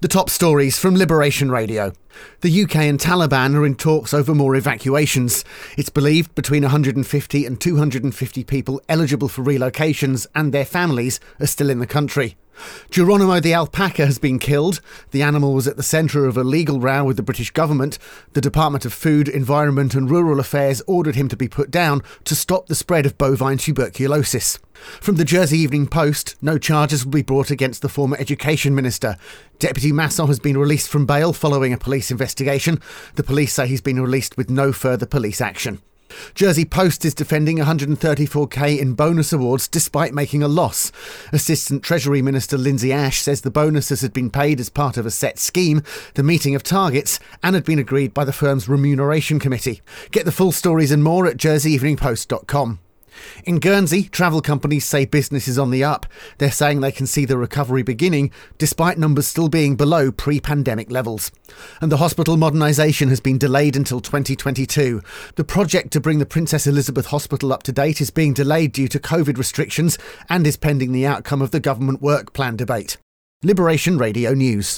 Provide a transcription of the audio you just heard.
The top stories from Liberation Radio. The UK and Taliban are in talks over more evacuations. It's believed between 150 and 250 people eligible for relocations and their families are still in the country. Geronimo the alpaca has been killed. The animal was at the centre of a legal row with the British government. The Department of Food, Environment and Rural Affairs ordered him to be put down to stop the spread of bovine tuberculosis. From the Jersey Evening Post, no charges will be brought against the former education minister. Deputy Maçon has been released from bail following a police investigation. The police say he's been released with no further police action. Jersey Post is defending 134k in bonus awards despite making a loss. Assistant Treasury Minister Lindsay Ash says the bonuses had been paid as part of a set scheme, the meeting of targets, and had been agreed by the firm's remuneration committee. Get the full stories and more at jerseyeveningpost.com. In Guernsey, travel companies say business is on the up. They're saying they can see the recovery beginning, despite numbers still being below pre pandemic levels. And the hospital modernisation has been delayed until 2022. The project to bring the Princess Elizabeth Hospital up to date is being delayed due to COVID restrictions and is pending the outcome of the government work plan debate. Liberation Radio News.